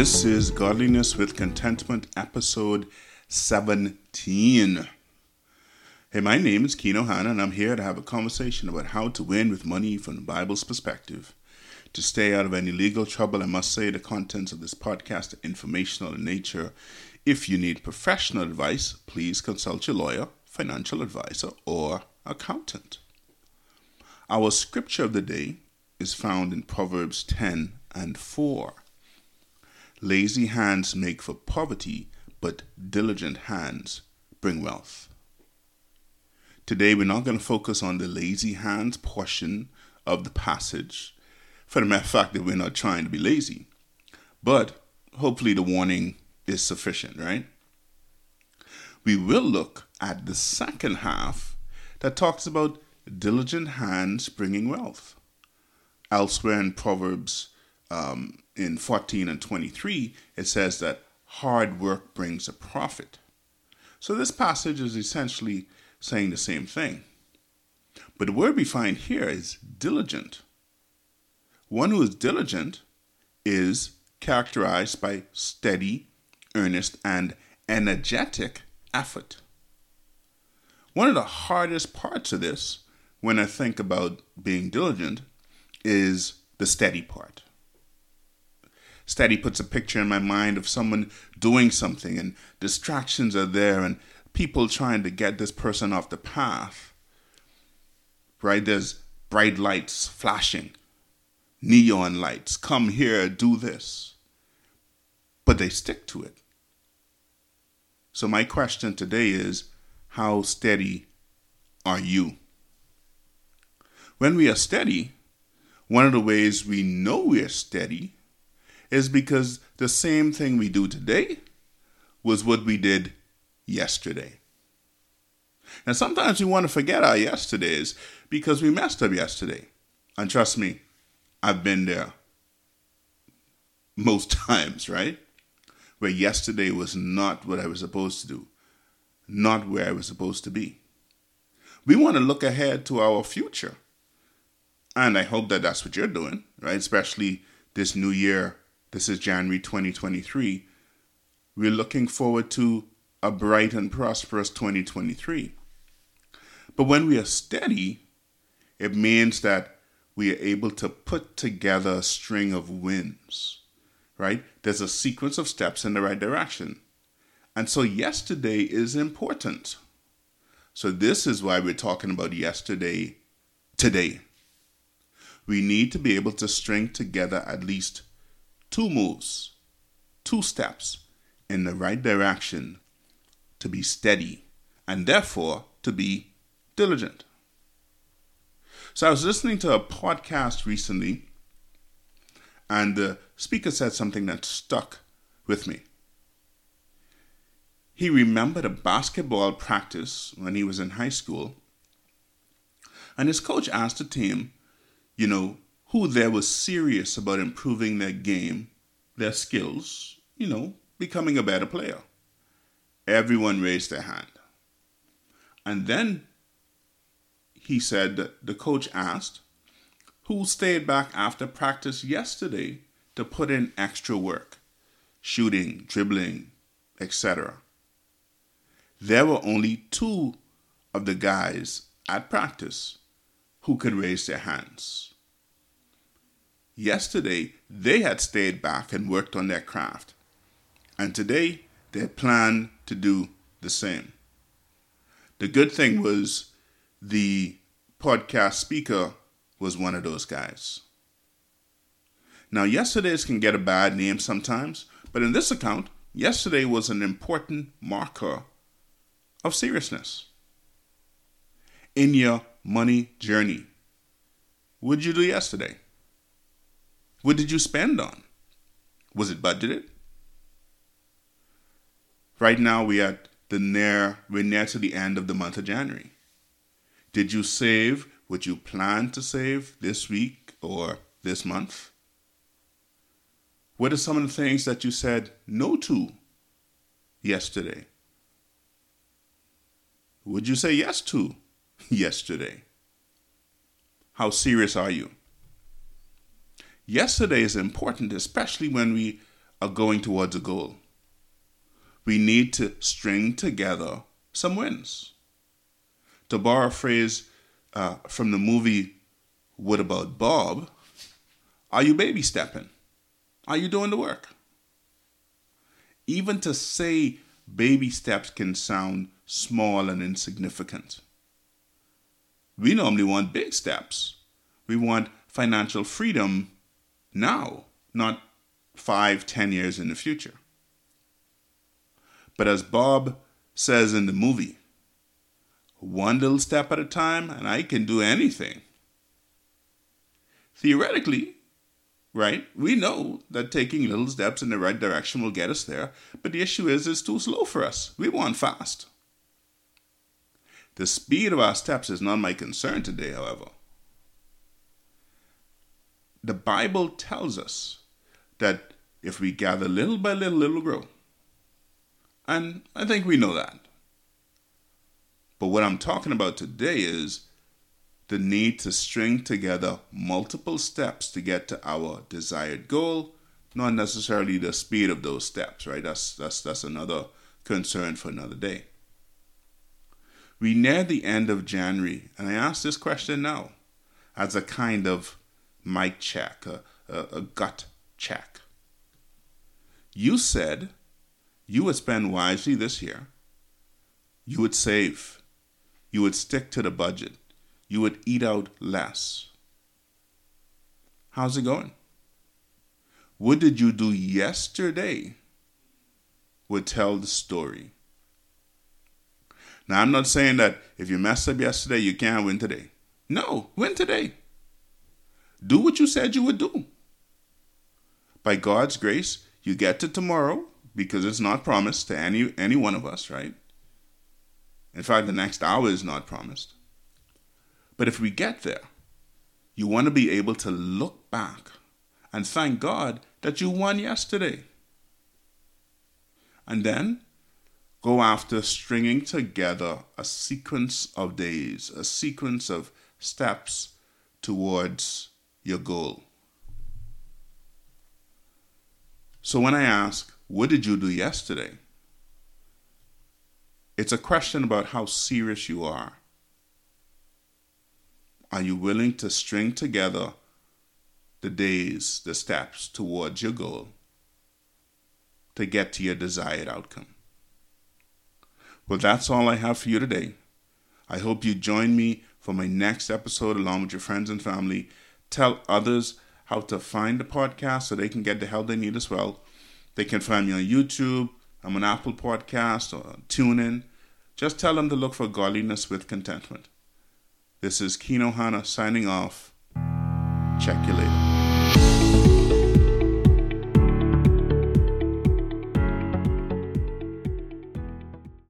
This is Godliness with Contentment, episode 17. Hey, my name is Keno Hanna, and I'm here to have a conversation about how to win with money from the Bible's perspective. To stay out of any legal trouble, I must say the contents of this podcast are informational in nature. If you need professional advice, please consult your lawyer, financial advisor, or accountant. Our scripture of the day is found in Proverbs 10 and 4. Lazy hands make for poverty, but diligent hands bring wealth. Today, we're not going to focus on the lazy hands portion of the passage, for the of fact that we're not trying to be lazy. But hopefully, the warning is sufficient, right? We will look at the second half that talks about diligent hands bringing wealth. Elsewhere in Proverbs um, in 14 and 23, it says that hard work brings a profit. So this passage is essentially saying the same thing. But the word we find here is diligent. One who is diligent is characterized by steady, earnest, and energetic effort. One of the hardest parts of this, when I think about being diligent, is the steady part. Steady puts a picture in my mind of someone doing something and distractions are there and people trying to get this person off the path. Right? There's bright lights flashing, neon lights. Come here, do this. But they stick to it. So, my question today is how steady are you? When we are steady, one of the ways we know we are steady is because the same thing we do today was what we did yesterday. And sometimes we want to forget our yesterdays because we messed up yesterday. And trust me, I've been there most times, right? Where yesterday was not what I was supposed to do, not where I was supposed to be. We want to look ahead to our future. And I hope that that's what you're doing, right? Especially this new year this is January 2023. We're looking forward to a bright and prosperous 2023. But when we are steady, it means that we are able to put together a string of wins, right? There's a sequence of steps in the right direction. And so yesterday is important. So this is why we're talking about yesterday today. We need to be able to string together at least two moves, two steps in the right direction to be steady and therefore to be diligent. So I was listening to a podcast recently, and the speaker said something that stuck with me. He remembered a basketball practice when he was in high school, and his coach asked the team, you know, who there was serious about improving their game, their skills, you know, becoming a better player. Everyone raised their hand. And then he said the coach asked, who stayed back after practice yesterday to put in extra work, shooting, dribbling, etc. There were only two of the guys at practice who could raise their hands. Yesterday, they had stayed back and worked on their craft. And today, they plan to do the same. The good thing was the podcast speaker was one of those guys. Now, yesterdays can get a bad name sometimes, but in this account, yesterday was an important marker of seriousness. In your money journey, what did you do yesterday? What did you spend on? Was it budgeted? Right now we at the near we're near to the end of the month of January. Did you save what you planned to save this week or this month? What are some of the things that you said no to yesterday? Would you say yes to yesterday? How serious are you? Yesterday is important, especially when we are going towards a goal. We need to string together some wins. To borrow a phrase uh, from the movie What About Bob? Are you baby stepping? Are you doing the work? Even to say baby steps can sound small and insignificant. We normally want big steps. We want financial freedom now, not five, ten years in the future. But as Bob says in the movie, one little step at a time, and I can do anything. Theoretically, right, we know that taking little steps in the right direction will get us there, but the issue is it's too slow for us. We want fast. The speed of our steps is not my concern today, however. The Bible tells us that if we gather little by little, it will grow. And I think we know that. But what I'm talking about today is the need to string together multiple steps to get to our desired goal, not necessarily the speed of those steps, right? That's that's that's another concern for another day. We near the end of January, and I ask this question now as a kind of mic check, a, a, a gut check. You said you would spend wisely this year. You would save you would stick to the budget. You would eat out less. How's it going? What did you do yesterday would tell the story. Now, I'm not saying that if you messed up yesterday, you can't win today. No, win today. Do what you said you would do. By God's grace, you get to tomorrow because it's not promised to any any one of us, right? In fact, the next hour is not promised. But if we get there, you want to be able to look back and thank God that you won yesterday. And then go after stringing together a sequence of days, a sequence of steps towards your goal. So when I ask, What did you do yesterday? It's a question about how serious you are. Are you willing to string together the days, the steps towards your goal to get to your desired outcome? Well, that's all I have for you today. I hope you join me for my next episode along with your friends and family. Tell others how to find the podcast so they can get the help they need as well. They can find me on YouTube. I'm on Apple Podcast or TuneIn. Just tell them to look for godliness with contentment. This is Kino Hana signing off. Check you later.